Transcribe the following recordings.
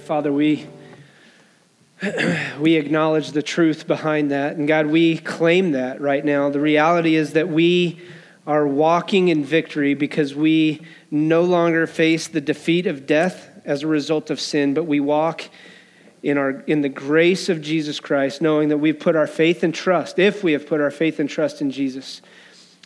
Father, we we acknowledge the truth behind that. And God, we claim that right now. The reality is that we are walking in victory because we no longer face the defeat of death as a result of sin, but we walk in, our, in the grace of Jesus Christ, knowing that we've put our faith and trust, if we have put our faith and trust in Jesus,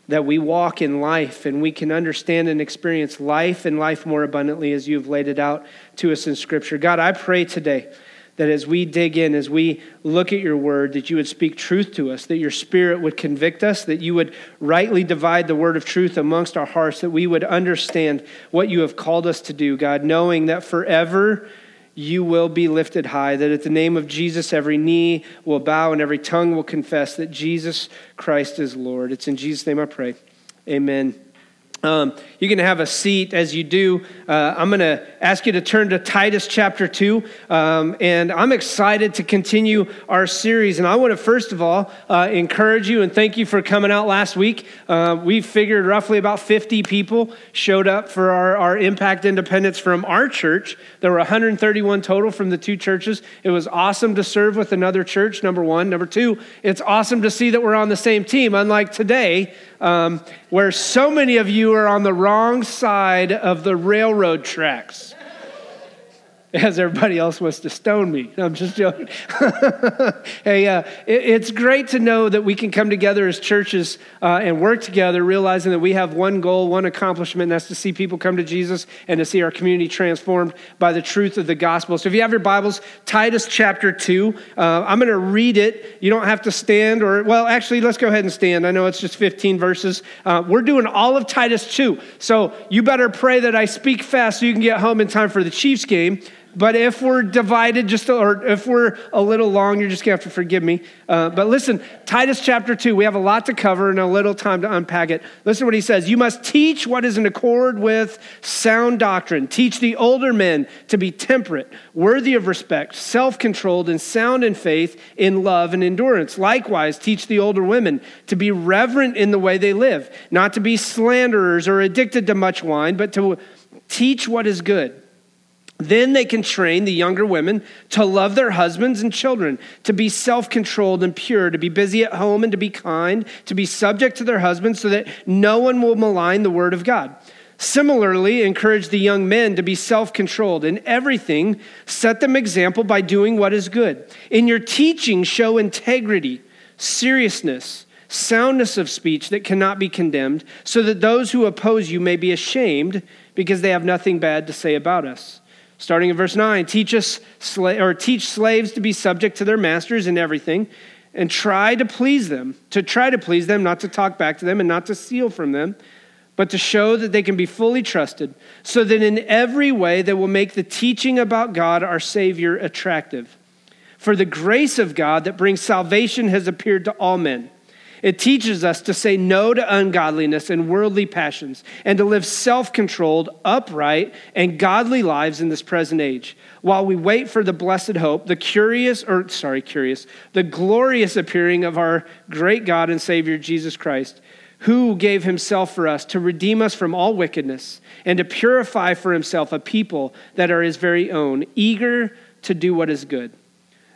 that we walk in life and we can understand and experience life and life more abundantly as you've laid it out to us in Scripture. God, I pray today that as we dig in, as we look at your word, that you would speak truth to us, that your spirit would convict us, that you would rightly divide the word of truth amongst our hearts, that we would understand what you have called us to do, God, knowing that forever you will be lifted high, that at the name of Jesus, every knee will bow and every tongue will confess that Jesus Christ is Lord. It's in Jesus' name I pray. Amen. Um, you can have a seat as you do. Uh, I'm going to ask you to turn to Titus chapter 2. Um, and I'm excited to continue our series. And I want to, first of all, uh, encourage you and thank you for coming out last week. Uh, we figured roughly about 50 people showed up for our, our Impact Independence from our church. There were 131 total from the two churches. It was awesome to serve with another church, number one. Number two, it's awesome to see that we're on the same team, unlike today um, where so many of you are on the wrong side of the railroad tracks as everybody else wants to stone me. I'm just joking. hey, uh, it, it's great to know that we can come together as churches uh, and work together, realizing that we have one goal, one accomplishment, and that's to see people come to Jesus and to see our community transformed by the truth of the gospel. So if you have your Bibles, Titus chapter 2, uh, I'm going to read it. You don't have to stand, or, well, actually, let's go ahead and stand. I know it's just 15 verses. Uh, we're doing all of Titus 2. So you better pray that I speak fast so you can get home in time for the Chiefs game. But if we're divided, just or if we're a little long, you're just gonna have to forgive me. Uh, but listen, Titus chapter two, we have a lot to cover and a little time to unpack it. Listen to what he says: You must teach what is in accord with sound doctrine. Teach the older men to be temperate, worthy of respect, self-controlled, and sound in faith, in love and endurance. Likewise, teach the older women to be reverent in the way they live, not to be slanderers or addicted to much wine, but to teach what is good then they can train the younger women to love their husbands and children, to be self controlled and pure, to be busy at home and to be kind, to be subject to their husbands so that no one will malign the word of God. Similarly, encourage the young men to be self controlled in everything. Set them example by doing what is good. In your teaching, show integrity, seriousness, soundness of speech that cannot be condemned, so that those who oppose you may be ashamed because they have nothing bad to say about us. Starting in verse 9, teach us or teach slaves to be subject to their masters in everything and try to please them, to try to please them, not to talk back to them and not to steal from them, but to show that they can be fully trusted, so that in every way they will make the teaching about God, our Savior, attractive. For the grace of God that brings salvation has appeared to all men. It teaches us to say no to ungodliness and worldly passions and to live self controlled, upright, and godly lives in this present age while we wait for the blessed hope, the curious, or sorry, curious, the glorious appearing of our great God and Savior Jesus Christ, who gave himself for us to redeem us from all wickedness and to purify for himself a people that are his very own, eager to do what is good.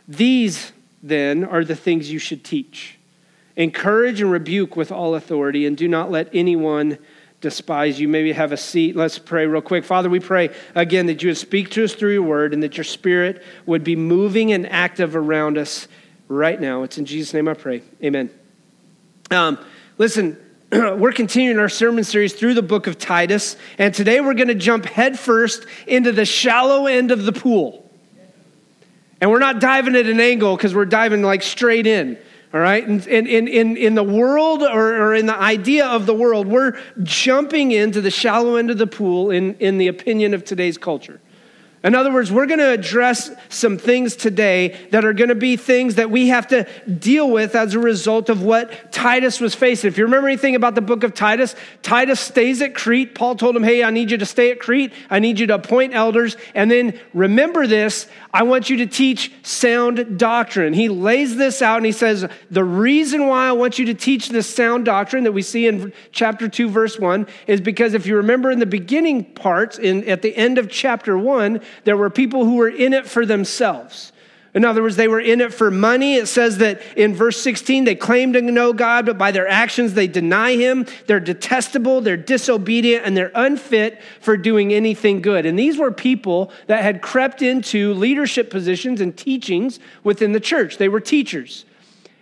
These, then, are the things you should teach. Encourage and rebuke with all authority, and do not let anyone despise you. Maybe have a seat. Let's pray real quick. Father, we pray again that you would speak to us through your word and that your spirit would be moving and active around us right now. It's in Jesus' name I pray. Amen. Um, listen, we're continuing our sermon series through the book of Titus, and today we're going to jump headfirst into the shallow end of the pool. And we're not diving at an angle because we're diving like straight in. All right? And in, in, in, in the world or, or in the idea of the world, we're jumping into the shallow end of the pool in, in the opinion of today's culture. In other words, we're going to address some things today that are going to be things that we have to deal with as a result of what Titus was facing. If you remember anything about the book of Titus, Titus stays at Crete. Paul told him, Hey, I need you to stay at Crete. I need you to appoint elders. And then remember this I want you to teach sound doctrine. He lays this out and he says, The reason why I want you to teach this sound doctrine that we see in chapter 2, verse 1 is because if you remember in the beginning parts, in, at the end of chapter 1, There were people who were in it for themselves. In other words, they were in it for money. It says that in verse 16, they claim to know God, but by their actions, they deny Him. They're detestable, they're disobedient, and they're unfit for doing anything good. And these were people that had crept into leadership positions and teachings within the church. They were teachers.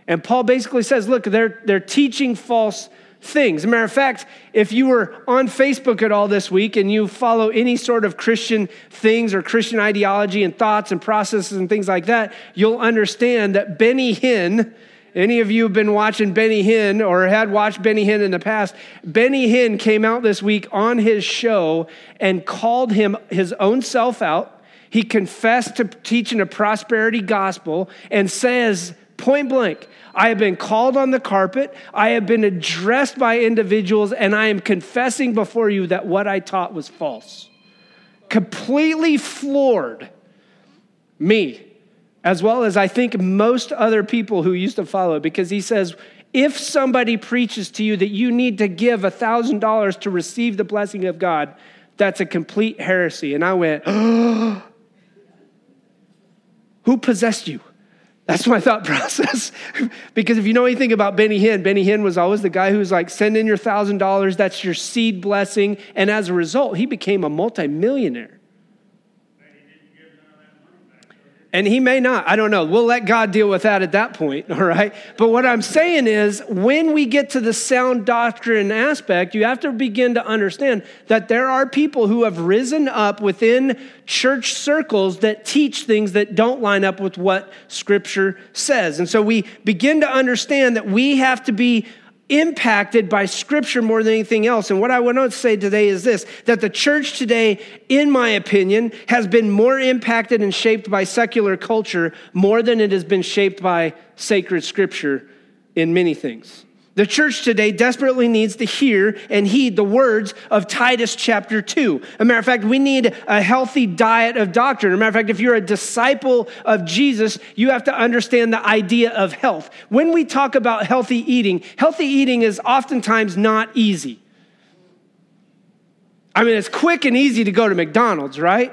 And Paul basically says, look, they're, they're teaching false things. As a matter of fact, if you were on Facebook at all this week and you follow any sort of Christian things or Christian ideology and thoughts and processes and things like that, you'll understand that Benny Hinn, any of you have been watching Benny Hinn or had watched Benny Hinn in the past, Benny Hinn came out this week on his show and called him his own self out. He confessed to teaching a prosperity gospel and says point blank, I have been called on the carpet. I have been addressed by individuals, and I am confessing before you that what I taught was false. Completely floored me, as well as I think most other people who used to follow, because he says, if somebody preaches to you that you need to give $1,000 to receive the blessing of God, that's a complete heresy. And I went, oh, who possessed you? That's my thought process. because if you know anything about Benny Hinn, Benny Hinn was always the guy who's like, send in your thousand dollars, that's your seed blessing. And as a result, he became a multimillionaire. And he may not. I don't know. We'll let God deal with that at that point, all right? But what I'm saying is, when we get to the sound doctrine aspect, you have to begin to understand that there are people who have risen up within church circles that teach things that don't line up with what Scripture says. And so we begin to understand that we have to be impacted by scripture more than anything else. And what I want to say today is this that the church today, in my opinion, has been more impacted and shaped by secular culture more than it has been shaped by sacred scripture in many things. The church today desperately needs to hear and heed the words of Titus chapter 2. As a matter of fact, we need a healthy diet of doctrine. A matter of fact, if you're a disciple of Jesus, you have to understand the idea of health. When we talk about healthy eating, healthy eating is oftentimes not easy. I mean, it's quick and easy to go to McDonald's, right?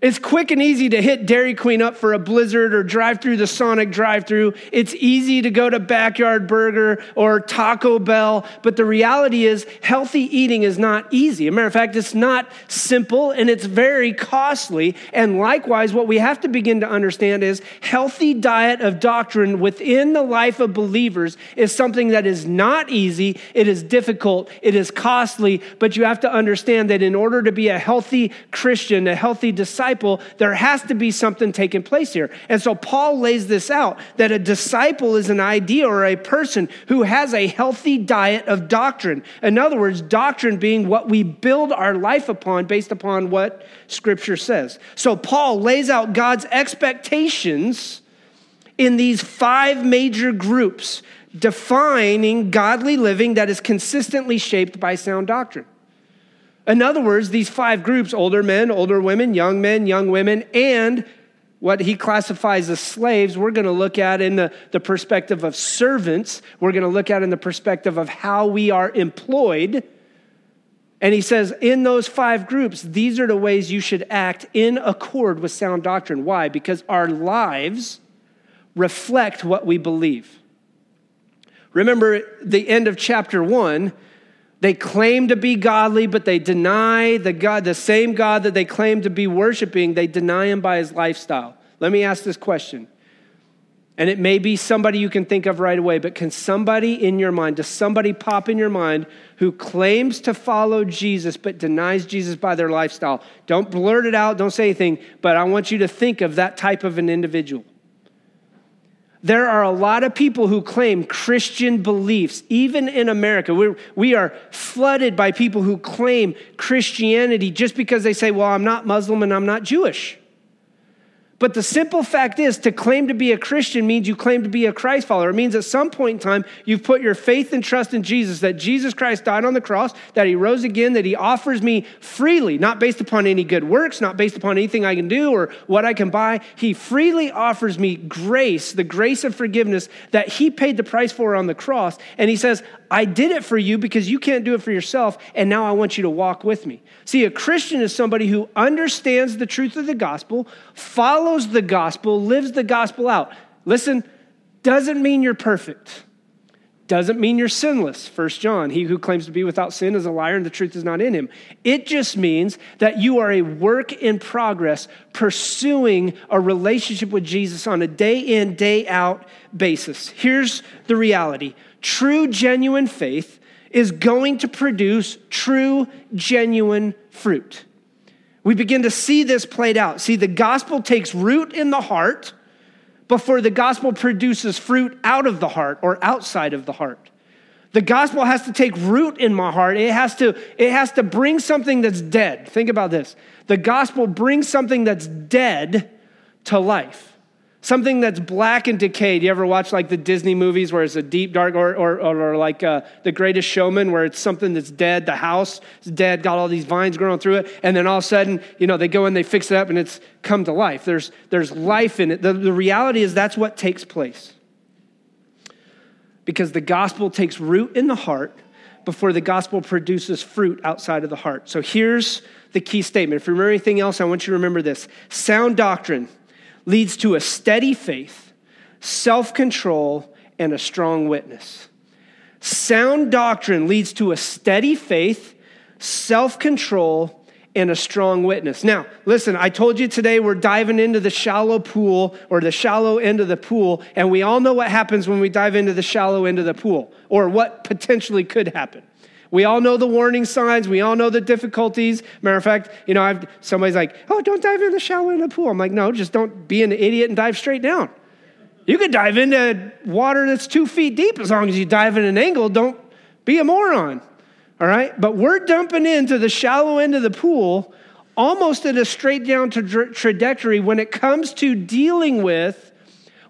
It's quick and easy to hit Dairy Queen up for a blizzard or drive through the Sonic drive through. It's easy to go to Backyard Burger or Taco Bell. But the reality is, healthy eating is not easy. As a matter of fact, it's not simple and it's very costly. And likewise, what we have to begin to understand is healthy diet of doctrine within the life of believers is something that is not easy. It is difficult. It is costly. But you have to understand that in order to be a healthy Christian, a healthy disciple, disciple, there has to be something taking place here. And so Paul lays this out that a disciple is an idea or a person who has a healthy diet of doctrine. In other words, doctrine being what we build our life upon based upon what Scripture says. So Paul lays out God's expectations in these five major groups defining godly living that is consistently shaped by sound doctrine. In other words, these five groups older men, older women, young men, young women, and what he classifies as slaves, we're going to look at in the, the perspective of servants. We're going to look at in the perspective of how we are employed. And he says, in those five groups, these are the ways you should act in accord with sound doctrine. Why? Because our lives reflect what we believe. Remember the end of chapter one they claim to be godly, but they deny the God, the same God that they claim to be worshiping, they deny him by his lifestyle. Let me ask this question. And it may be somebody you can think of right away, but can somebody in your mind, does somebody pop in your mind who claims to follow Jesus but denies Jesus by their lifestyle? Don't blurt it out, don't say anything, but I want you to think of that type of an individual. There are a lot of people who claim Christian beliefs, even in America. We're, we are flooded by people who claim Christianity just because they say, well, I'm not Muslim and I'm not Jewish. But the simple fact is, to claim to be a Christian means you claim to be a Christ follower. It means at some point in time, you've put your faith and trust in Jesus, that Jesus Christ died on the cross, that he rose again, that he offers me freely, not based upon any good works, not based upon anything I can do or what I can buy. He freely offers me grace, the grace of forgiveness that he paid the price for on the cross. And he says, I did it for you because you can't do it for yourself, and now I want you to walk with me. See, a Christian is somebody who understands the truth of the gospel, follows the gospel, lives the gospel out. Listen, doesn't mean you're perfect. Doesn't mean you're sinless. First John, he who claims to be without sin is a liar and the truth is not in him. It just means that you are a work in progress pursuing a relationship with Jesus on a day in, day out basis. Here's the reality true, genuine faith is going to produce true, genuine fruit. We begin to see this played out. See, the gospel takes root in the heart before the gospel produces fruit out of the heart or outside of the heart. The gospel has to take root in my heart. It has to, it has to bring something that's dead. Think about this. The gospel brings something that's dead to life something that's black and decayed. You ever watch like the Disney movies where it's a deep dark, or, or, or like uh, The Greatest Showman where it's something that's dead? The house is dead, got all these vines growing through it, and then all of a sudden, you know, they go and they fix it up and it's come to life. There's, there's life in it. The, the reality is that's what takes place. Because the gospel takes root in the heart before the gospel produces fruit outside of the heart. So here's the key statement. If you remember anything else, I want you to remember this sound doctrine leads to a steady faith, self control, and a strong witness. Sound doctrine leads to a steady faith, self control, and a strong witness. Now, listen, I told you today we're diving into the shallow pool or the shallow end of the pool, and we all know what happens when we dive into the shallow end of the pool or what potentially could happen. We all know the warning signs. We all know the difficulties. Matter of fact, you know, I've, somebody's like, oh, don't dive in the shallow in the pool. I'm like, no, just don't be an idiot and dive straight down. You could dive into water that's two feet deep as long as you dive in an angle. Don't be a moron. All right? But we're dumping into the shallow end of the pool almost at a straight down tra- trajectory when it comes to dealing with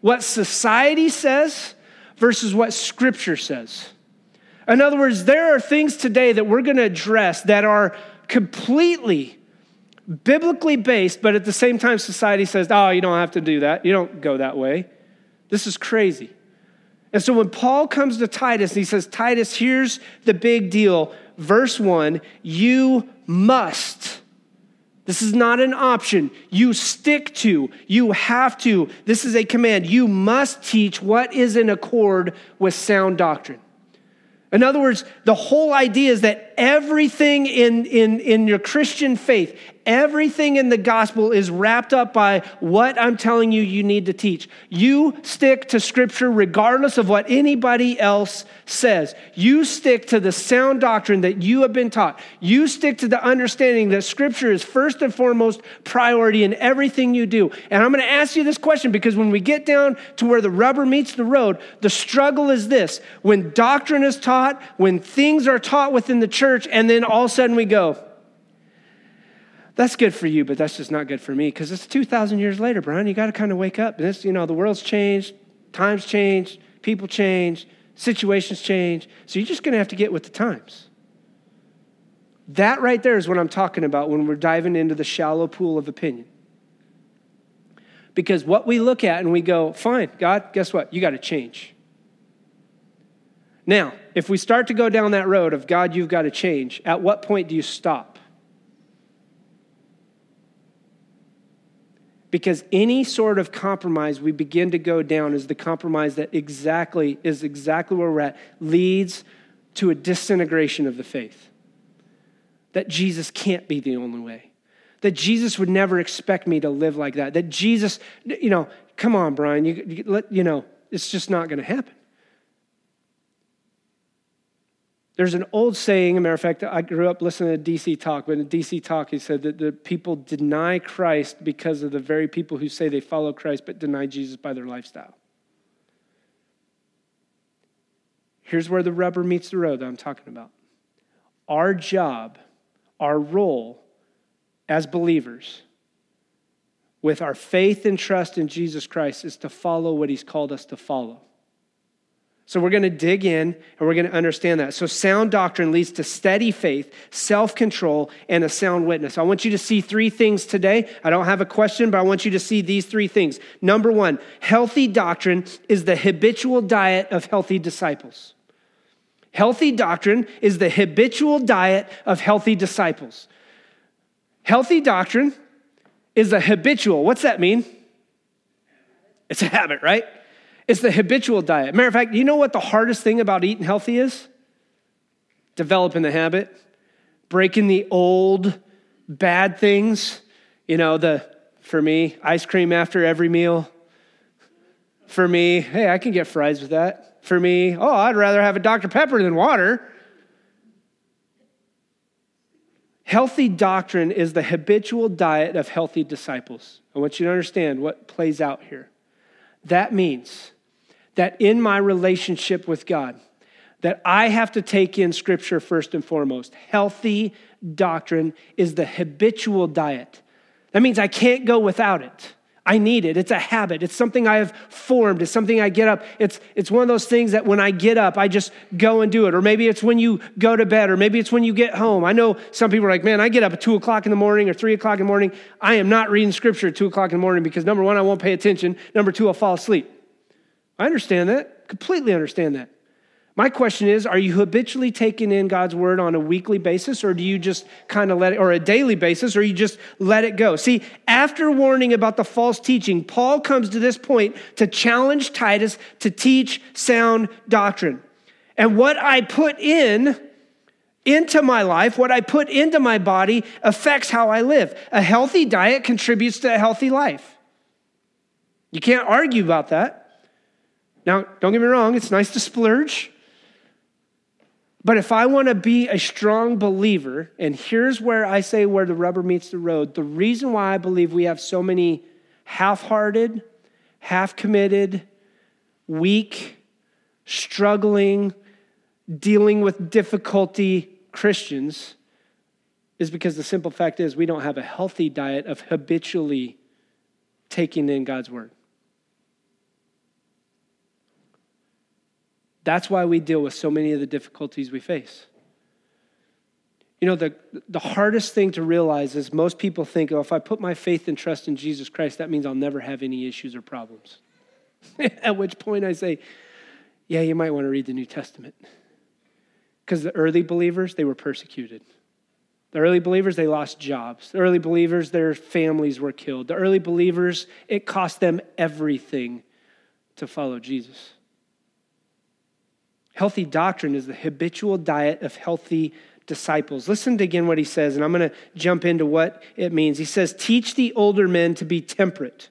what society says versus what scripture says. In other words, there are things today that we're going to address that are completely biblically based, but at the same time, society says, oh, you don't have to do that. You don't go that way. This is crazy. And so when Paul comes to Titus he says, Titus, here's the big deal. Verse one, you must. This is not an option. You stick to, you have to. This is a command. You must teach what is in accord with sound doctrine. In other words, the whole idea is that everything in, in, in your Christian faith, everything in the gospel is wrapped up by what I'm telling you you need to teach. You stick to scripture regardless of what anybody else says. You stick to the sound doctrine that you have been taught. You stick to the understanding that scripture is first and foremost priority in everything you do. And I'm going to ask you this question because when we get down to where the rubber meets the road, the struggle is this. When doctrine is taught, when things are taught within the church, and then all of a sudden we go, that's good for you, but that's just not good for me because it's 2,000 years later, Brian. You got to kind of wake up. This, you know, the world's changed, times changed, people change, situations change. So you're just going to have to get with the times. That right there is what I'm talking about when we're diving into the shallow pool of opinion. Because what we look at and we go, fine, God, guess what? You got to change. Now, if we start to go down that road of God, you've got to change, at what point do you stop? Because any sort of compromise we begin to go down is the compromise that exactly is exactly where we're at, leads to a disintegration of the faith. That Jesus can't be the only way. That Jesus would never expect me to live like that. That Jesus, you know, come on, Brian, you, you, you know, it's just not going to happen. There's an old saying, a matter of fact, I grew up listening to DC Talk, but in DC Talk, he said that the people deny Christ because of the very people who say they follow Christ but deny Jesus by their lifestyle. Here's where the rubber meets the road that I'm talking about. Our job, our role as believers, with our faith and trust in Jesus Christ is to follow what he's called us to follow. So we're going to dig in and we're going to understand that. So sound doctrine leads to steady faith, self-control, and a sound witness. I want you to see three things today. I don't have a question, but I want you to see these three things. Number 1, healthy doctrine is the habitual diet of healthy disciples. Healthy doctrine is the habitual diet of healthy disciples. Healthy doctrine is a habitual. What's that mean? It's a habit, right? It's the habitual diet. Matter of fact, you know what the hardest thing about eating healthy is? Developing the habit, breaking the old bad things. You know, the, for me, ice cream after every meal. For me, hey, I can get fries with that. For me, oh, I'd rather have a Dr. Pepper than water. Healthy doctrine is the habitual diet of healthy disciples. I want you to understand what plays out here. That means that in my relationship with God, that I have to take in scripture first and foremost. Healthy doctrine is the habitual diet. That means I can't go without it. I need it. It's a habit. It's something I have formed. It's something I get up. It's, it's one of those things that when I get up, I just go and do it. Or maybe it's when you go to bed, or maybe it's when you get home. I know some people are like, man, I get up at two o'clock in the morning or three o'clock in the morning. I am not reading scripture at two o'clock in the morning because number one, I won't pay attention. Number two, I'll fall asleep. I understand that, completely understand that. My question is Are you habitually taking in God's word on a weekly basis, or do you just kind of let it, or a daily basis, or you just let it go? See, after warning about the false teaching, Paul comes to this point to challenge Titus to teach sound doctrine. And what I put in, into my life, what I put into my body affects how I live. A healthy diet contributes to a healthy life. You can't argue about that. Now, don't get me wrong, it's nice to splurge. But if I want to be a strong believer, and here's where I say where the rubber meets the road the reason why I believe we have so many half hearted, half committed, weak, struggling, dealing with difficulty Christians is because the simple fact is we don't have a healthy diet of habitually taking in God's word. That's why we deal with so many of the difficulties we face. You know, the, the hardest thing to realize is most people think, oh, if I put my faith and trust in Jesus Christ, that means I'll never have any issues or problems. At which point I say, yeah, you might want to read the New Testament. Because the early believers, they were persecuted. The early believers, they lost jobs. The early believers, their families were killed. The early believers, it cost them everything to follow Jesus. Healthy doctrine is the habitual diet of healthy disciples. Listen to again what he says, and I'm going to jump into what it means. He says, Teach the older men to be temperate,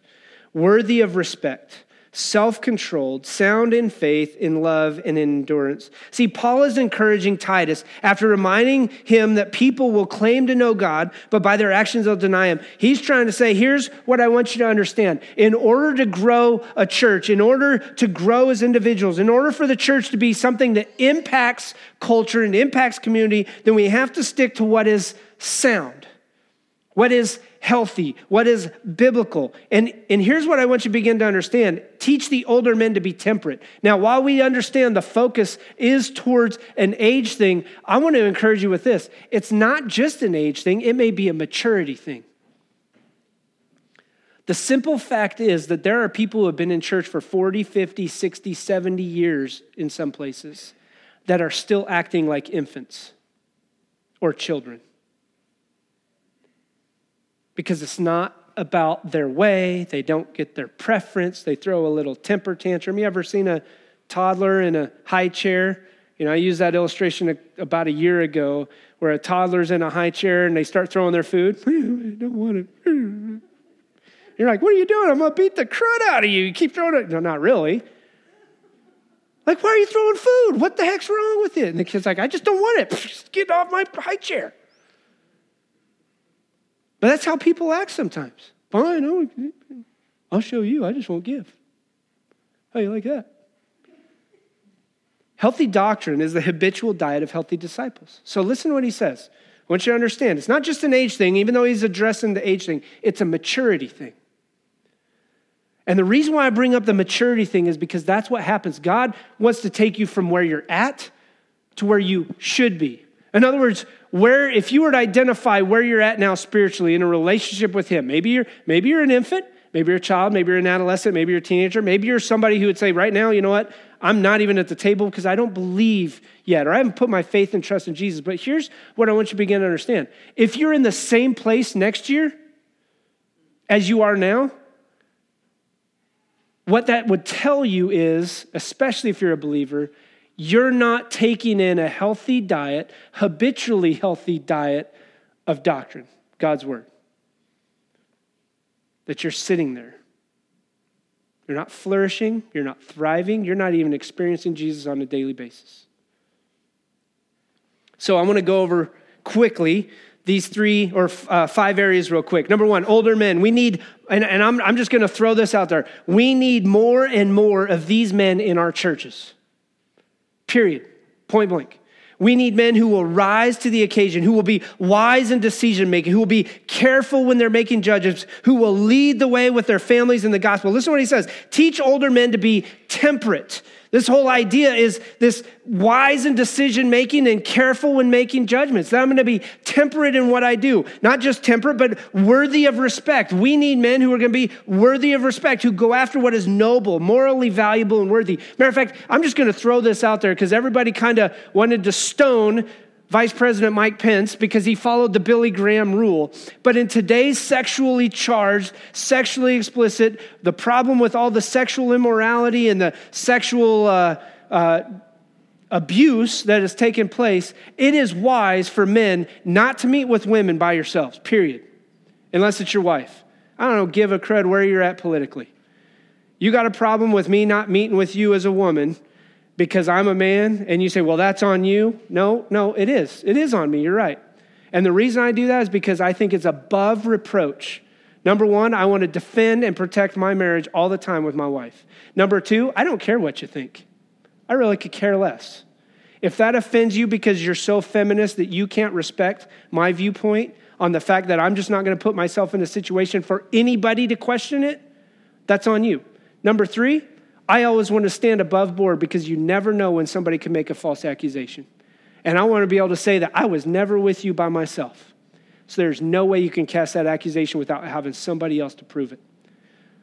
worthy of respect self controlled, sound in faith, in love, and in endurance. See, Paul is encouraging Titus after reminding him that people will claim to know God, but by their actions they'll deny him. He's trying to say, here's what I want you to understand. In order to grow a church, in order to grow as individuals, in order for the church to be something that impacts culture and impacts community, then we have to stick to what is sound, what is healthy, what is biblical. And, and here's what I want you to begin to understand teach the older men to be temperate. Now, while we understand the focus is towards an age thing, I want to encourage you with this it's not just an age thing, it may be a maturity thing. The simple fact is that there are people who have been in church for 40, 50, 60, 70 years in some places that are still acting like infants or children because it's not about their way. They don't get their preference. They throw a little temper tantrum. You ever seen a toddler in a high chair? You know, I used that illustration about a year ago where a toddler's in a high chair and they start throwing their food. I don't want it. You're like, what are you doing? I'm going to beat the crud out of you. You keep throwing it. No, not really. Like, why are you throwing food? What the heck's wrong with it? And the kid's like, I just don't want it. Get off my high chair. But that's how people act sometimes. Fine, I'll, I'll show you. I just won't give. How you like that? Healthy doctrine is the habitual diet of healthy disciples. So listen to what he says. I want you to understand it's not just an age thing, even though he's addressing the age thing, it's a maturity thing. And the reason why I bring up the maturity thing is because that's what happens. God wants to take you from where you're at to where you should be. In other words, where if you were to identify where you're at now spiritually in a relationship with him, maybe you're maybe you're an infant, maybe you're a child, maybe you're an adolescent, maybe you're a teenager, maybe you're somebody who would say right now, you know what? I'm not even at the table because I don't believe yet or I haven't put my faith and trust in Jesus. But here's what I want you to begin to understand. If you're in the same place next year as you are now, what that would tell you is, especially if you're a believer, you're not taking in a healthy diet, habitually healthy diet of doctrine, God's word. That you're sitting there. You're not flourishing, you're not thriving, you're not even experiencing Jesus on a daily basis. So I want to go over quickly these three or uh, five areas real quick. Number one, older men. We need, and, and I'm, I'm just going to throw this out there. We need more and more of these men in our churches. Period. Point blank. We need men who will rise to the occasion, who will be wise in decision making, who will be careful when they're making judgments, who will lead the way with their families in the gospel. Listen to what he says teach older men to be temperate, this whole idea is this wise in decision making and careful when making judgments. That I'm going to be temperate in what I do. Not just temperate, but worthy of respect. We need men who are going to be worthy of respect, who go after what is noble, morally valuable, and worthy. Matter of fact, I'm just going to throw this out there because everybody kind of wanted to stone Vice President Mike Pence because he followed the Billy Graham rule. But in today's sexually charged, sexually explicit, the problem with all the sexual immorality and the sexual uh, uh, abuse that has taken place, it is wise for men not to meet with women by yourselves, period, unless it's your wife. I don't know, give a crud where you're at politically. You got a problem with me not meeting with you as a woman because I'm a man and you say, well, that's on you. No, no, it is. It is on me. You're right. And the reason I do that is because I think it's above reproach. Number one, I want to defend and protect my marriage all the time with my wife. Number two, I don't care what you think. I really could care less. If that offends you because you're so feminist that you can't respect my viewpoint on the fact that I'm just not going to put myself in a situation for anybody to question it, that's on you. Number three, I always want to stand above board because you never know when somebody can make a false accusation. And I want to be able to say that I was never with you by myself. So there's no way you can cast that accusation without having somebody else to prove it.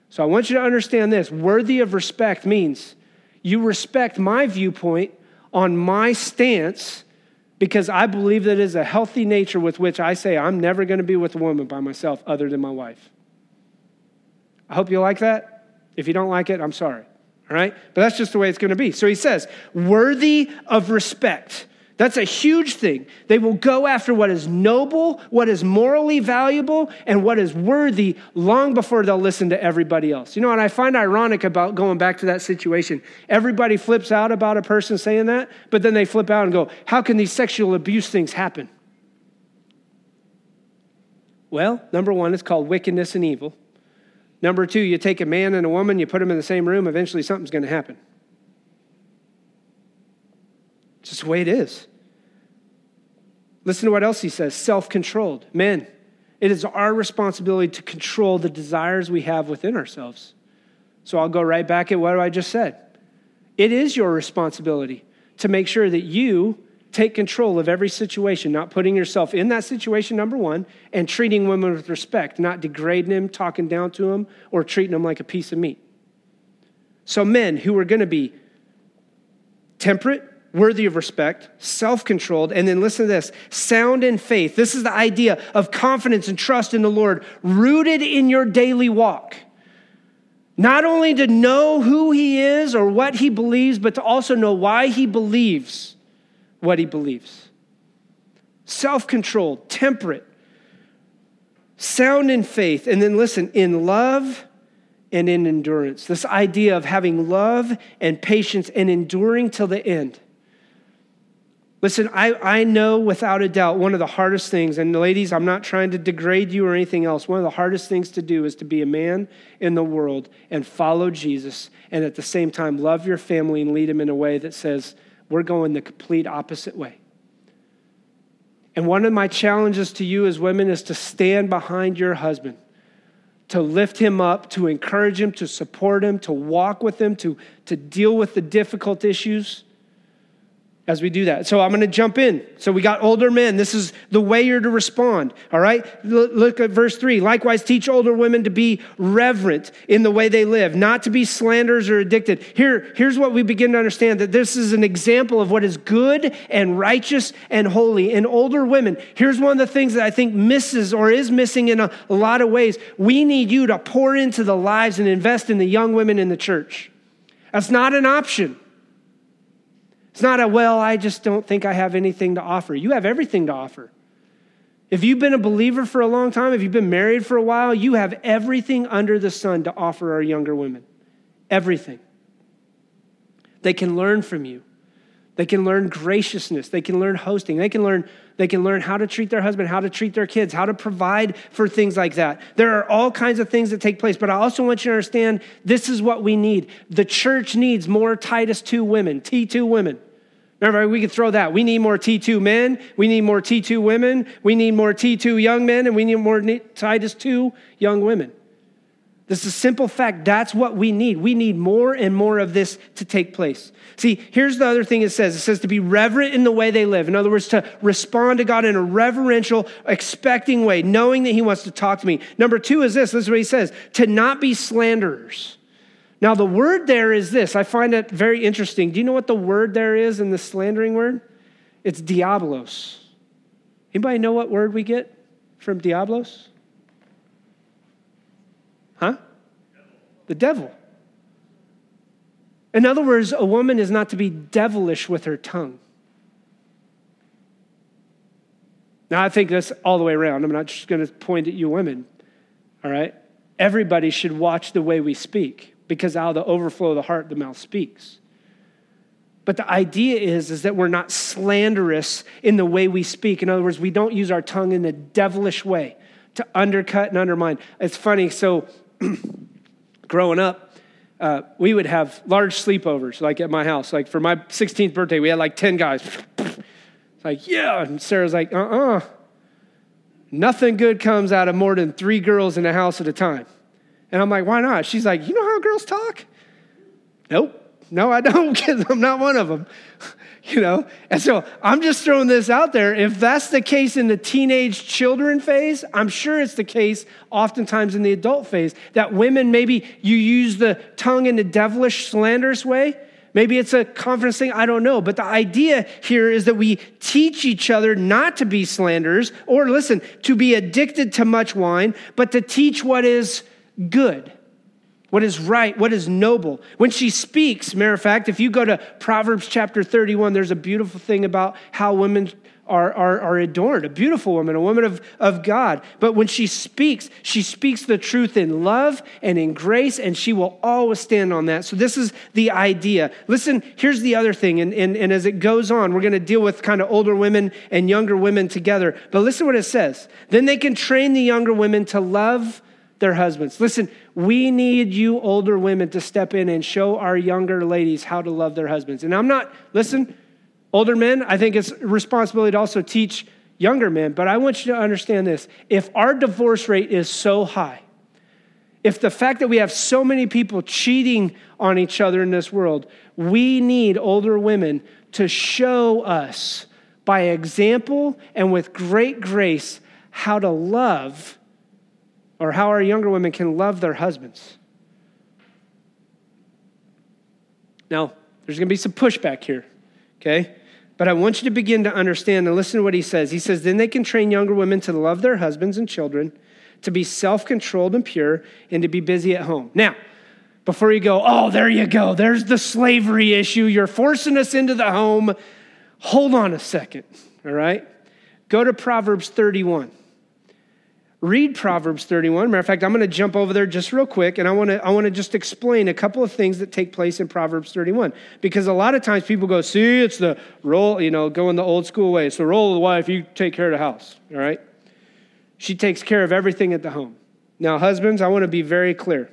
So I want you to understand this worthy of respect means you respect my viewpoint on my stance because I believe that it is a healthy nature with which I say I'm never going to be with a woman by myself other than my wife. I hope you like that. If you don't like it, I'm sorry. All right? But that's just the way it's going to be. So he says, worthy of respect. That's a huge thing. They will go after what is noble, what is morally valuable, and what is worthy long before they'll listen to everybody else. You know what I find ironic about going back to that situation? Everybody flips out about a person saying that, but then they flip out and go, How can these sexual abuse things happen? Well, number one, it's called wickedness and evil. Number two, you take a man and a woman, you put them in the same room, eventually something's going to happen. It's just the way it is. Listen to what else he says self controlled. Men, it is our responsibility to control the desires we have within ourselves. So I'll go right back at what I just said. It is your responsibility to make sure that you take control of every situation, not putting yourself in that situation, number one, and treating women with respect, not degrading them, talking down to them, or treating them like a piece of meat. So, men who are going to be temperate, worthy of respect, self controlled, and then listen to this sound in faith. This is the idea of confidence and trust in the Lord, rooted in your daily walk. Not only to know who he is or what he believes, but to also know why he believes what he believes. Self controlled, temperate, sound in faith, and then listen, in love and in endurance. This idea of having love and patience and enduring till the end. Listen, I, I know without a doubt one of the hardest things, and ladies, I'm not trying to degrade you or anything else. One of the hardest things to do is to be a man in the world and follow Jesus, and at the same time love your family and lead them in a way that says, we're going the complete opposite way. And one of my challenges to you as women is to stand behind your husband, to lift him up, to encourage him, to support him, to walk with him, to, to deal with the difficult issues as we do that. So I'm going to jump in. So we got older men. This is the way you're to respond. All right? Look at verse 3. Likewise, teach older women to be reverent in the way they live, not to be slanderers or addicted. Here, here's what we begin to understand that this is an example of what is good and righteous and holy. In older women, here's one of the things that I think misses or is missing in a, a lot of ways. We need you to pour into the lives and invest in the young women in the church. That's not an option. It's not a, well, I just don't think I have anything to offer. You have everything to offer. If you've been a believer for a long time, if you've been married for a while, you have everything under the sun to offer our younger women. Everything. They can learn from you. They can learn graciousness. They can learn hosting. They can learn, they can learn how to treat their husband, how to treat their kids, how to provide for things like that. There are all kinds of things that take place, but I also want you to understand this is what we need. The church needs more Titus 2 women, T2 women. Remember, we could throw that. We need more T2 men. We need more T2 women. We need more T2 young men, and we need more Titus 2 young women. This is a simple fact. That's what we need. We need more and more of this to take place. See, here's the other thing it says it says to be reverent in the way they live. In other words, to respond to God in a reverential, expecting way, knowing that He wants to talk to me. Number two is this this is what He says to not be slanderers. Now, the word there is this. I find it very interesting. Do you know what the word there is in the slandering word? It's diablos. Anybody know what word we get from diablos? Huh? The devil. In other words, a woman is not to be devilish with her tongue. Now, I think that's all the way around. I'm not just going to point at you women, all right? Everybody should watch the way we speak because out of the overflow of the heart, the mouth speaks. But the idea is, is that we're not slanderous in the way we speak. In other words, we don't use our tongue in a devilish way to undercut and undermine. It's funny. So, growing up, uh, we would have large sleepovers, like at my house. Like for my 16th birthday, we had like 10 guys. Like, yeah. And Sarah's like, uh uh-uh. uh. Nothing good comes out of more than three girls in a house at a time. And I'm like, why not? She's like, you know how girls talk? Nope. No, I don't, because I'm not one of them. you know? And so I'm just throwing this out there. If that's the case in the teenage children phase, I'm sure it's the case oftentimes in the adult phase that women, maybe you use the tongue in a devilish, slanderous way. Maybe it's a confidence thing, I don't know. But the idea here is that we teach each other not to be slanderers or, listen, to be addicted to much wine, but to teach what is good, what is right, what is noble. When she speaks, matter of fact, if you go to Proverbs chapter 31, there's a beautiful thing about how women are, are, are adorned, a beautiful woman, a woman of, of God. But when she speaks, she speaks the truth in love and in grace, and she will always stand on that. So, this is the idea. Listen, here's the other thing, and, and, and as it goes on, we're going to deal with kind of older women and younger women together. But listen what it says. Then they can train the younger women to love their husbands. Listen, we need you older women to step in and show our younger ladies how to love their husbands. And I'm not, listen, older men, I think it's responsibility to also teach younger men, but I want you to understand this. If our divorce rate is so high, if the fact that we have so many people cheating on each other in this world, we need older women to show us by example and with great grace how to love or how our younger women can love their husbands. Now, there's going to be some pushback here, okay? But I want you to begin to understand and listen to what he says. He says, Then they can train younger women to love their husbands and children, to be self controlled and pure, and to be busy at home. Now, before you go, oh, there you go, there's the slavery issue. You're forcing us into the home. Hold on a second, all right? Go to Proverbs 31 read Proverbs 31. Matter of fact, I'm going to jump over there just real quick, and I want to I want to just explain a couple of things that take place in Proverbs 31. Because a lot of times people go, see, it's the role, you know, going the old school way. It's the role of the wife, you take care of the house, all right? She takes care of everything at the home. Now, husbands, I want to be very clear.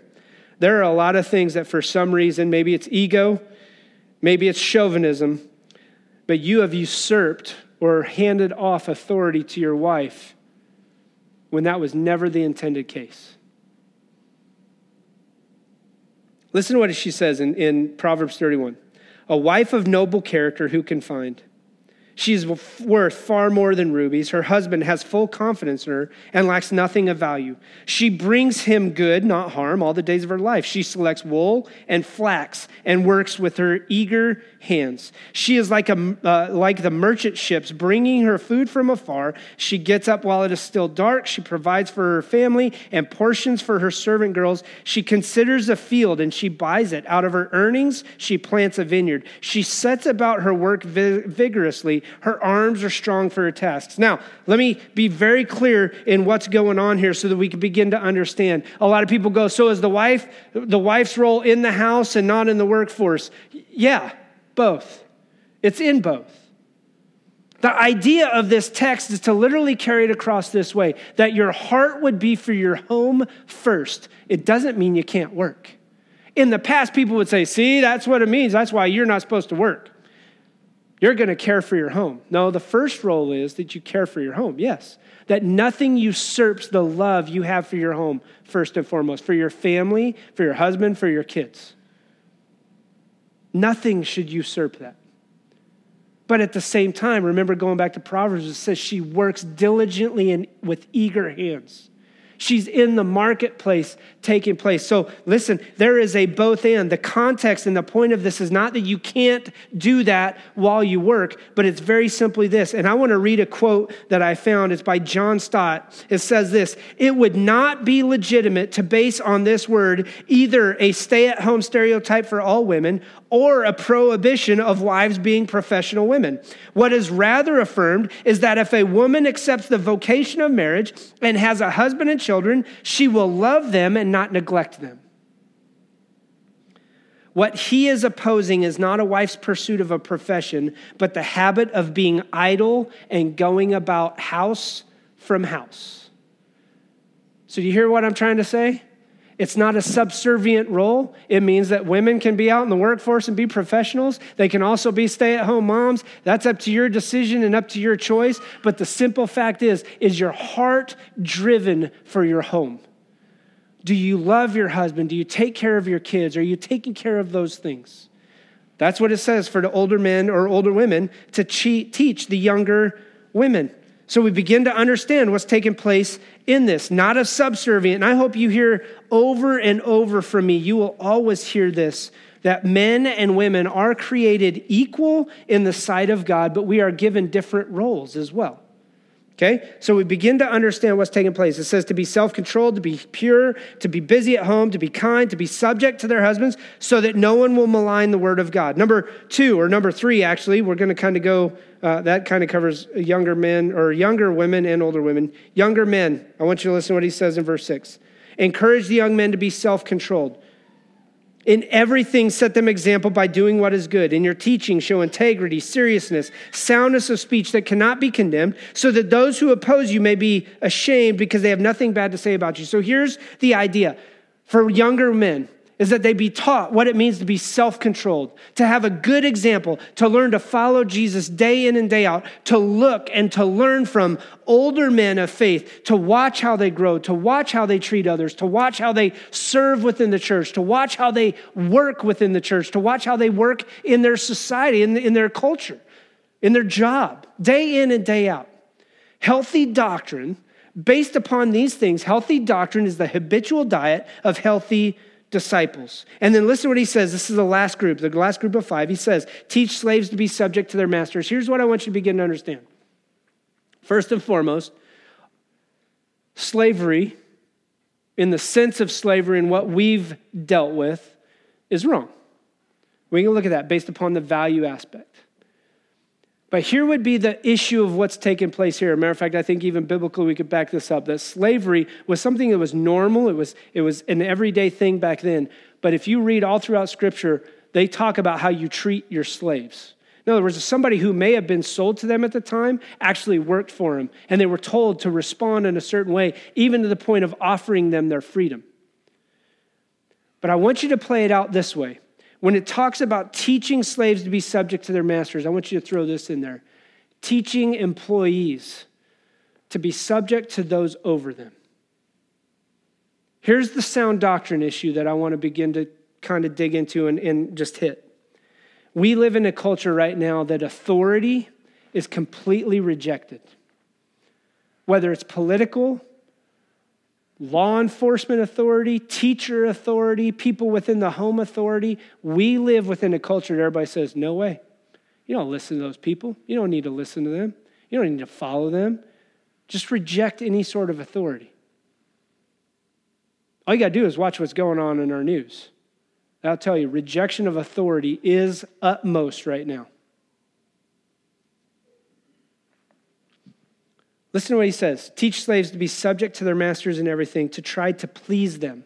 There are a lot of things that for some reason, maybe it's ego, maybe it's chauvinism, but you have usurped or handed off authority to your wife when that was never the intended case. Listen to what she says in, in Proverbs 31 A wife of noble character, who can find? She's worth far more than rubies. Her husband has full confidence in her and lacks nothing of value. She brings him good, not harm, all the days of her life. She selects wool and flax and works with her eager hands. She is like, a, uh, like the merchant ships bringing her food from afar. She gets up while it is still dark. She provides for her family and portions for her servant girls. She considers a field and she buys it. Out of her earnings, she plants a vineyard. She sets about her work vigorously her arms are strong for her tasks. Now, let me be very clear in what's going on here so that we can begin to understand. A lot of people go, so is the wife, the wife's role in the house and not in the workforce? Yeah, both. It's in both. The idea of this text is to literally carry it across this way that your heart would be for your home first. It doesn't mean you can't work. In the past, people would say, see, that's what it means. That's why you're not supposed to work. You're going to care for your home. No, the first role is that you care for your home, yes. That nothing usurps the love you have for your home, first and foremost, for your family, for your husband, for your kids. Nothing should usurp that. But at the same time, remember going back to Proverbs, it says she works diligently and with eager hands. She's in the marketplace taking place. So listen, there is a both and. The context and the point of this is not that you can't do that while you work, but it's very simply this. And I want to read a quote that I found. It's by John Stott. It says this It would not be legitimate to base on this word either a stay at home stereotype for all women or a prohibition of wives being professional women. What is rather affirmed is that if a woman accepts the vocation of marriage and has a husband and children, she will love them and not neglect them. What he is opposing is not a wife's pursuit of a profession, but the habit of being idle and going about house from house. So, do you hear what I'm trying to say? It's not a subservient role. It means that women can be out in the workforce and be professionals. They can also be stay-at-home moms. That's up to your decision and up to your choice, but the simple fact is is your heart driven for your home? Do you love your husband? Do you take care of your kids? Are you taking care of those things? That's what it says for the older men or older women to teach the younger women. So we begin to understand what's taking place in this, not a subservient. And I hope you hear over and over from me, you will always hear this that men and women are created equal in the sight of God, but we are given different roles as well. Okay? So we begin to understand what's taking place. It says to be self controlled, to be pure, to be busy at home, to be kind, to be subject to their husbands, so that no one will malign the word of God. Number two, or number three, actually, we're going to kind of go, uh, that kind of covers younger men, or younger women and older women. Younger men, I want you to listen to what he says in verse six. Encourage the young men to be self controlled. In everything, set them example by doing what is good. In your teaching, show integrity, seriousness, soundness of speech that cannot be condemned, so that those who oppose you may be ashamed because they have nothing bad to say about you. So here's the idea for younger men is that they be taught what it means to be self controlled, to have a good example, to learn to follow Jesus day in and day out, to look and to learn from older men of faith, to watch how they grow, to watch how they treat others, to watch how they serve within the church, to watch how they work within the church, to watch how they work in their society, in, in their culture, in their job, day in and day out. Healthy doctrine, based upon these things, healthy doctrine is the habitual diet of healthy disciples. And then listen to what he says. This is the last group, the last group of five. He says, Teach slaves to be subject to their masters. Here's what I want you to begin to understand. First and foremost, slavery, in the sense of slavery and what we've dealt with, is wrong. We can look at that based upon the value aspect. But here would be the issue of what's taking place here. A matter of fact, I think even biblically we could back this up that slavery was something that was normal, it was, it was an everyday thing back then. But if you read all throughout Scripture, they talk about how you treat your slaves. In other words, somebody who may have been sold to them at the time actually worked for them, and they were told to respond in a certain way, even to the point of offering them their freedom. But I want you to play it out this way when it talks about teaching slaves to be subject to their masters, I want you to throw this in there teaching employees to be subject to those over them. Here's the sound doctrine issue that I want to begin to kind of dig into and, and just hit. We live in a culture right now that authority is completely rejected. Whether it's political, law enforcement authority, teacher authority, people within the home authority, we live within a culture that everybody says, no way. You don't listen to those people. You don't need to listen to them. You don't need to follow them. Just reject any sort of authority. All you got to do is watch what's going on in our news. I'll tell you, rejection of authority is utmost right now. Listen to what he says Teach slaves to be subject to their masters in everything, to try to please them,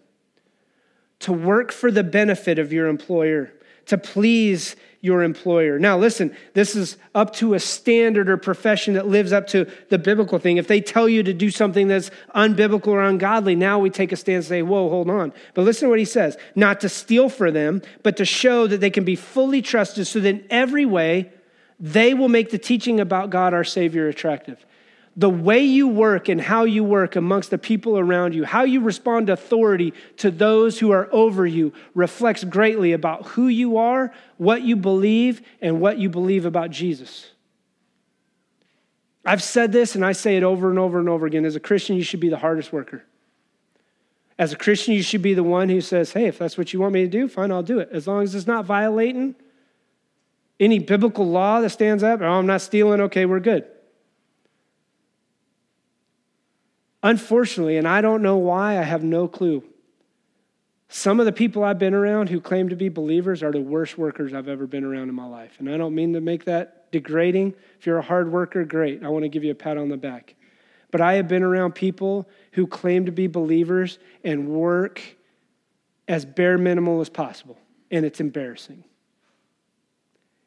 to work for the benefit of your employer, to please your employer. Now, listen, this is up to a standard or profession that lives up to the biblical thing. If they tell you to do something that's unbiblical or ungodly, now we take a stand and say, whoa, hold on. But listen to what he says not to steal for them, but to show that they can be fully trusted so that in every way they will make the teaching about God, our Savior, attractive the way you work and how you work amongst the people around you, how you respond to authority to those who are over you, reflects greatly about who you are, what you believe, and what you believe about Jesus. I've said this and I say it over and over and over again. As a Christian, you should be the hardest worker. As a Christian, you should be the one who says, hey, if that's what you want me to do, fine, I'll do it. As long as it's not violating any biblical law that stands up, oh, I'm not stealing, okay, we're good. Unfortunately, and I don't know why, I have no clue. Some of the people I've been around who claim to be believers are the worst workers I've ever been around in my life. And I don't mean to make that degrading. If you're a hard worker, great. I want to give you a pat on the back. But I have been around people who claim to be believers and work as bare minimal as possible. And it's embarrassing.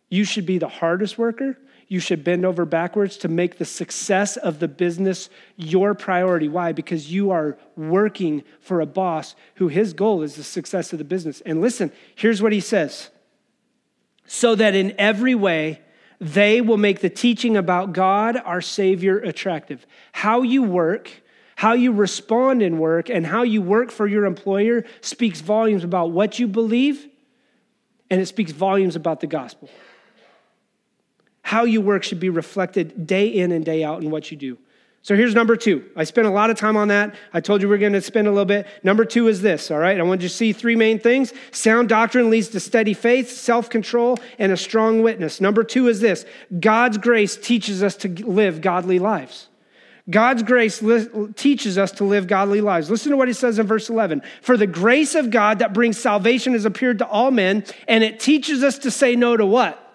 You should be the hardest worker you should bend over backwards to make the success of the business your priority. Why? Because you are working for a boss who his goal is the success of the business. And listen, here's what he says so that in every way, they will make the teaching about God, our Savior, attractive. How you work, how you respond in work, and how you work for your employer speaks volumes about what you believe, and it speaks volumes about the gospel. How you work should be reflected day in and day out in what you do. So here's number two. I spent a lot of time on that. I told you we are going to spend a little bit. Number two is this, all right? I want you to see three main things. Sound doctrine leads to steady faith, self control, and a strong witness. Number two is this God's grace teaches us to live godly lives. God's grace li- teaches us to live godly lives. Listen to what he says in verse 11. For the grace of God that brings salvation has appeared to all men, and it teaches us to say no to what?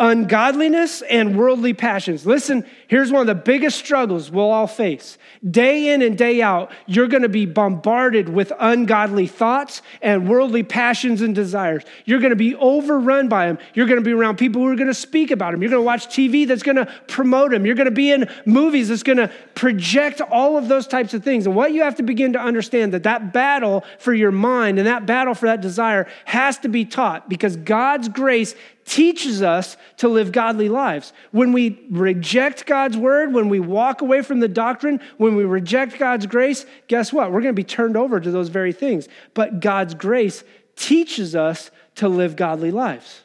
Ungodliness and worldly passions. Listen, here's one of the biggest struggles we'll all face. Day in and day out, you're going to be bombarded with ungodly thoughts and worldly passions and desires. You're going to be overrun by them. You're going to be around people who are going to speak about them. You're going to watch TV that's going to promote them. You're going to be in movies that's going to project all of those types of things. And what you have to begin to understand that that battle for your mind and that battle for that desire has to be taught because God's grace teaches us to live godly lives. When we reject God's word, when we walk away from the doctrine, when we reject God's grace, guess what? We're going to be turned over to those very things. But God's grace teaches us to live godly lives.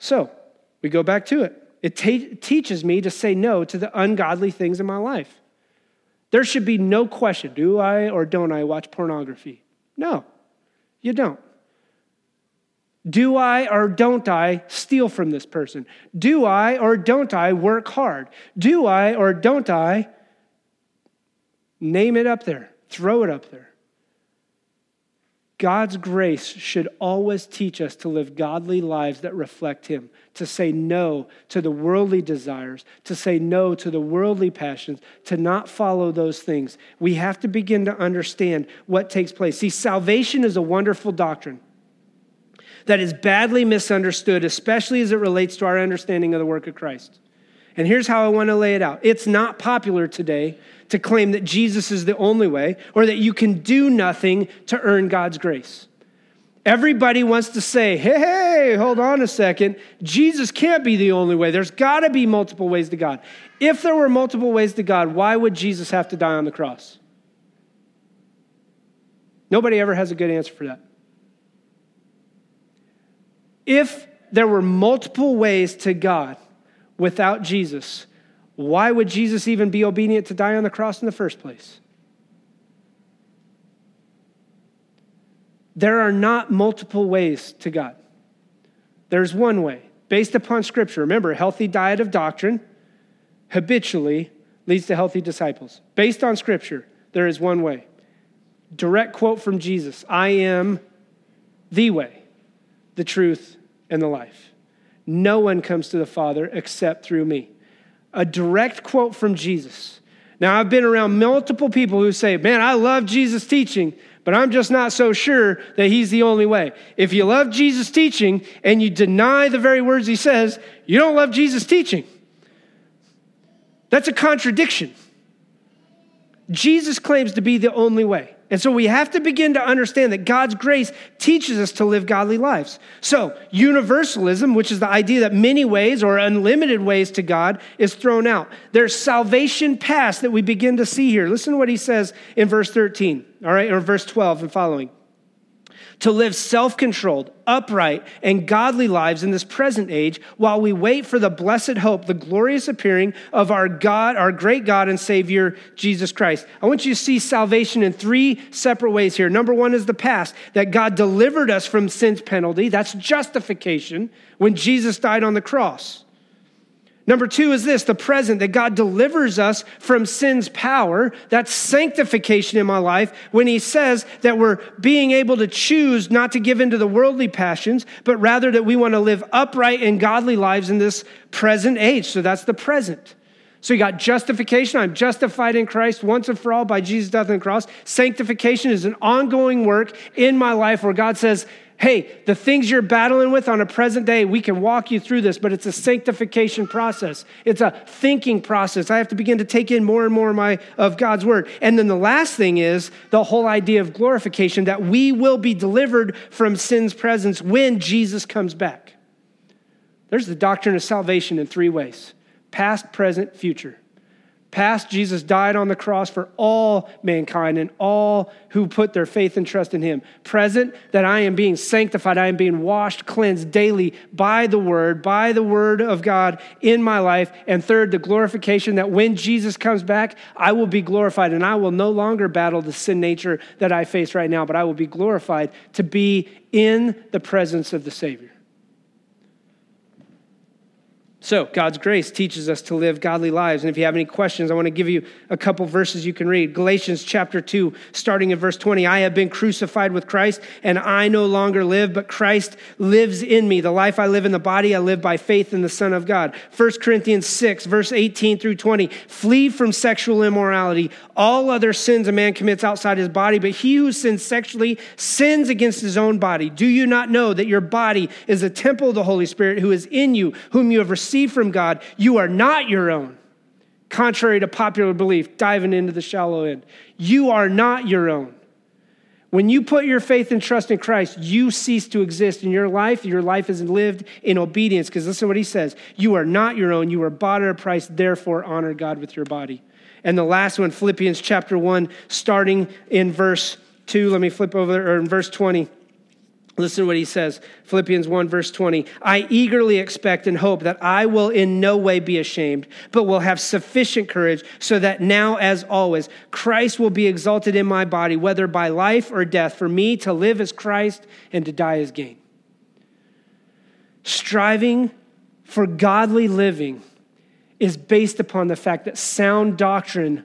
So, we go back to it. It teaches me to say no to the ungodly things in my life. There should be no question do I or don't I watch pornography? No, you don't. Do I or don't I steal from this person? Do I or don't I work hard? Do I or don't I name it up there, throw it up there? God's grace should always teach us to live godly lives that reflect Him, to say no to the worldly desires, to say no to the worldly passions, to not follow those things. We have to begin to understand what takes place. See, salvation is a wonderful doctrine that is badly misunderstood, especially as it relates to our understanding of the work of Christ. And here's how I want to lay it out it's not popular today to claim that Jesus is the only way or that you can do nothing to earn God's grace. Everybody wants to say, hey, hey, hold on a second. Jesus can't be the only way. There's got to be multiple ways to God. If there were multiple ways to God, why would Jesus have to die on the cross? Nobody ever has a good answer for that. If there were multiple ways to God without Jesus, why would Jesus even be obedient to die on the cross in the first place? There are not multiple ways to God. There's one way, based upon Scripture. Remember, a healthy diet of doctrine habitually leads to healthy disciples. Based on Scripture, there is one way. Direct quote from Jesus I am the way, the truth, and the life. No one comes to the Father except through me. A direct quote from Jesus. Now, I've been around multiple people who say, Man, I love Jesus' teaching, but I'm just not so sure that he's the only way. If you love Jesus' teaching and you deny the very words he says, you don't love Jesus' teaching. That's a contradiction. Jesus claims to be the only way. And so we have to begin to understand that God's grace teaches us to live godly lives. So, universalism, which is the idea that many ways or unlimited ways to God, is thrown out. There's salvation past that we begin to see here. Listen to what he says in verse 13, all right, or verse 12 and following to live self controlled, upright, and godly lives in this present age while we wait for the blessed hope, the glorious appearing of our God, our great God and Savior, Jesus Christ. I want you to see salvation in three separate ways here. Number one is the past, that God delivered us from sin's penalty. That's justification when Jesus died on the cross. Number two is this the present, that God delivers us from sin's power. That's sanctification in my life when He says that we're being able to choose not to give into the worldly passions, but rather that we want to live upright and godly lives in this present age. So that's the present. So you got justification. I'm justified in Christ once and for all by Jesus' death on the cross. Sanctification is an ongoing work in my life where God says, hey, the things you're battling with on a present day, we can walk you through this, but it's a sanctification process. It's a thinking process. I have to begin to take in more and more of, my, of God's word. And then the last thing is the whole idea of glorification that we will be delivered from sin's presence when Jesus comes back. There's the doctrine of salvation in three ways past, present, future. Past, Jesus died on the cross for all mankind and all who put their faith and trust in him. Present, that I am being sanctified, I am being washed, cleansed daily by the word, by the word of God in my life. And third, the glorification that when Jesus comes back, I will be glorified and I will no longer battle the sin nature that I face right now, but I will be glorified to be in the presence of the Savior. So, God's grace teaches us to live godly lives. And if you have any questions, I want to give you a couple verses you can read. Galatians chapter 2, starting in verse 20. I have been crucified with Christ, and I no longer live, but Christ lives in me. The life I live in the body, I live by faith in the Son of God. 1 Corinthians 6, verse 18 through 20. Flee from sexual immorality. All other sins a man commits outside his body, but he who sins sexually sins against his own body. Do you not know that your body is a temple of the Holy Spirit who is in you, whom you have received? From God, you are not your own. Contrary to popular belief, diving into the shallow end. You are not your own. When you put your faith and trust in Christ, you cease to exist in your life. Your life is lived in obedience. Because listen to what he says You are not your own. You are bought at a price. Therefore, honor God with your body. And the last one, Philippians chapter 1, starting in verse 2. Let me flip over, or in verse 20. Listen to what he says Philippians 1, verse 20. I eagerly expect and hope that I will in no way be ashamed, but will have sufficient courage so that now, as always, Christ will be exalted in my body, whether by life or death. For me to live as Christ and to die as gain. Striving for godly living is based upon the fact that sound doctrine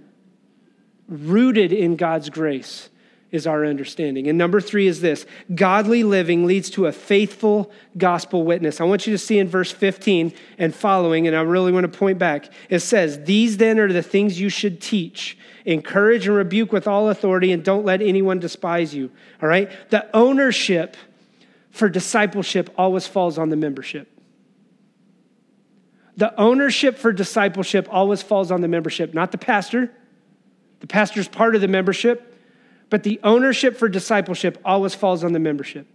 rooted in God's grace is our understanding. And number three is this godly living leads to a faithful gospel witness. I want you to see in verse 15 and following, and I really want to point back. It says, These then are the things you should teach. Encourage and rebuke with all authority, and don't let anyone despise you. All right? The ownership for discipleship always falls on the membership. The ownership for discipleship always falls on the membership, not the pastor. The pastor's part of the membership but the ownership for discipleship always falls on the membership.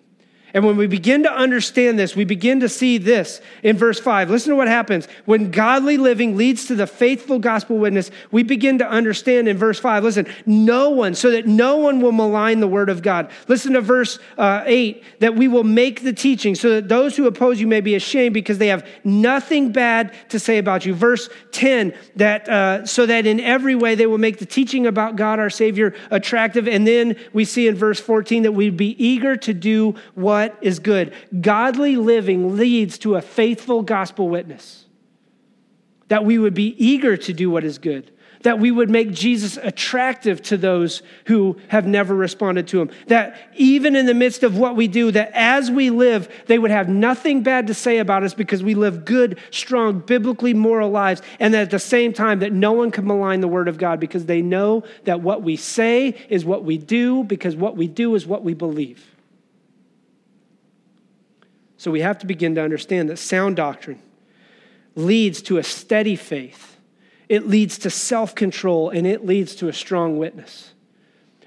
And when we begin to understand this, we begin to see this in verse 5. Listen to what happens. When godly living leads to the faithful gospel witness, we begin to understand in verse 5. Listen, no one, so that no one will malign the word of God. Listen to verse uh, 8, that we will make the teaching so that those who oppose you may be ashamed because they have nothing bad to say about you. Verse 10, that uh, so that in every way they will make the teaching about God our Savior attractive. And then we see in verse 14 that we'd be eager to do what what is good. Godly living leads to a faithful gospel witness. That we would be eager to do what is good. That we would make Jesus attractive to those who have never responded to him. That even in the midst of what we do, that as we live, they would have nothing bad to say about us because we live good, strong, biblically moral lives. And that at the same time, that no one can malign the word of God because they know that what we say is what we do because what we do is what we believe. So we have to begin to understand that sound doctrine leads to a steady faith, it leads to self control, and it leads to a strong witness.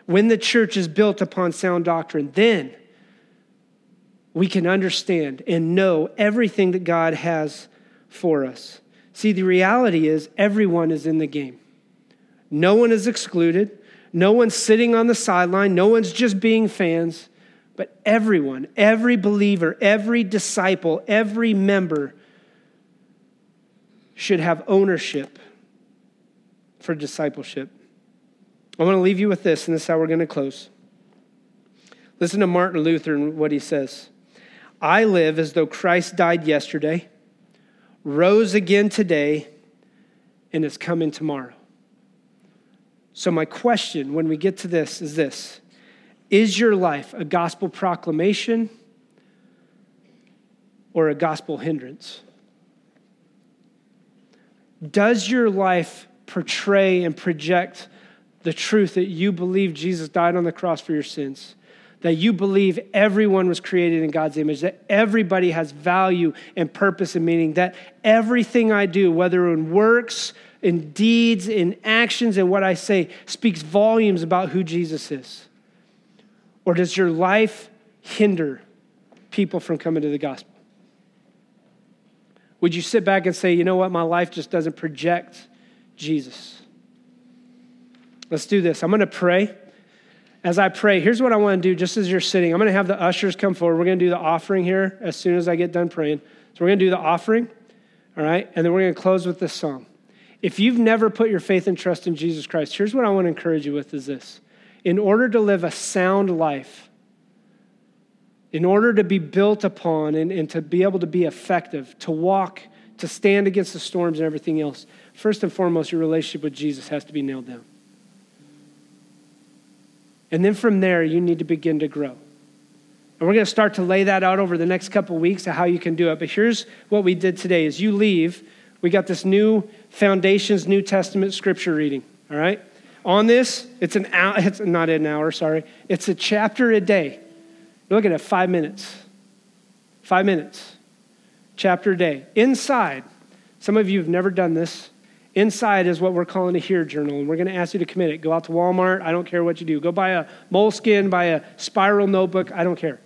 When the church is built upon sound doctrine, then we can understand and know everything that God has for us. See, the reality is everyone is in the game. No one is excluded. No one's sitting on the sideline. No one's just being fans. But everyone, every believer, every disciple, every member should have ownership for discipleship. I want to leave you with this, and this is how we're going to close. Listen to Martin Luther and what he says I live as though Christ died yesterday, rose again today, and is coming tomorrow. So, my question when we get to this is this is your life a gospel proclamation or a gospel hindrance? Does your life portray and project the truth that you believe Jesus died on the cross for your sins? That you believe everyone was created in God's image, that everybody has value and purpose and meaning, that everything I do, whether in works, in deeds, in actions, and what I say, speaks volumes about who Jesus is? Or does your life hinder people from coming to the gospel? Would you sit back and say, you know what, my life just doesn't project Jesus? Let's do this. I'm going to pray. As I pray, here's what I want to do just as you're sitting. I'm going to have the ushers come forward. We're going to do the offering here as soon as I get done praying. So we're going to do the offering, all right? And then we're going to close with this song. If you've never put your faith and trust in Jesus Christ, here's what I want to encourage you with is this in order to live a sound life, in order to be built upon and, and to be able to be effective, to walk, to stand against the storms and everything else, first and foremost, your relationship with Jesus has to be nailed down. And then from there, you need to begin to grow. And we're going to start to lay that out over the next couple weeks of how you can do it. But here's what we did today is you leave, we got this new Foundations New Testament scripture reading, all right? On this, it's an hour, it's not an hour, sorry. It's a chapter a day. Look at it, five minutes. Five minutes. Chapter a day. Inside, some of you have never done this. Inside is what we're calling a Hear Journal, and we're going to ask you to commit it. Go out to Walmart. I don't care what you do. Go buy a Moleskine, buy a spiral notebook. I don't care.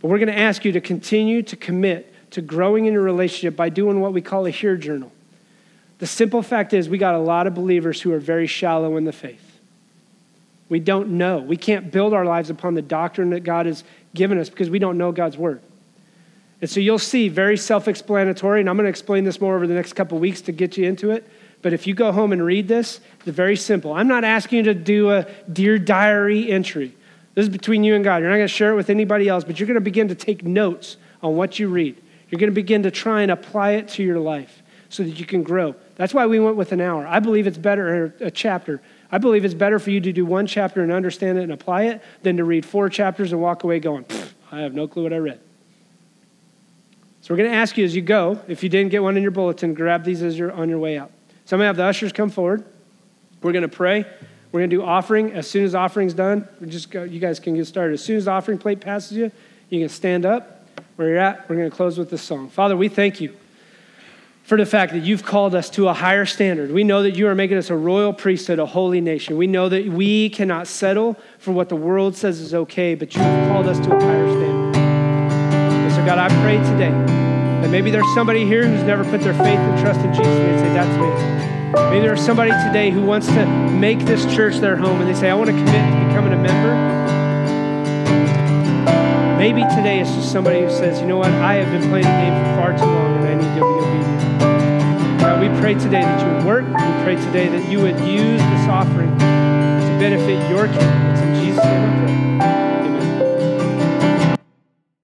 But we're going to ask you to continue to commit to growing in your relationship by doing what we call a Hear Journal. The simple fact is, we got a lot of believers who are very shallow in the faith. We don't know. We can't build our lives upon the doctrine that God has given us because we don't know God's word. And so you'll see very self explanatory, and I'm going to explain this more over the next couple weeks to get you into it. But if you go home and read this, it's very simple. I'm not asking you to do a Dear Diary entry. This is between you and God. You're not going to share it with anybody else, but you're going to begin to take notes on what you read. You're going to begin to try and apply it to your life so that you can grow. That's why we went with an hour. I believe it's better, a chapter. I believe it's better for you to do one chapter and understand it and apply it than to read four chapters and walk away going, I have no clue what I read. So we're going to ask you as you go, if you didn't get one in your bulletin, grab these as you're on your way out. So I'm going to have the ushers come forward. We're going to pray. We're going to do offering. As soon as offering's done, we just go, you guys can get started. As soon as the offering plate passes you, you can stand up where you're at. We're going to close with this song. Father, we thank you for the fact that you've called us to a higher standard. We know that you are making us a royal priesthood, a holy nation. We know that we cannot settle for what the world says is okay, but you've called us to a higher standard. So, God, I pray today that maybe there's somebody here who's never put their faith and trust in Jesus, and they say, That's me. Maybe there's somebody today who wants to make this church their home, and they say, I want to commit to becoming a member. Maybe today it's just somebody who says, You know what? I have been playing the game for far too long, and I need to be obedient. We pray today that you would work. We pray today that you would use this offering to benefit your kingdom. It's in Jesus' name I pray.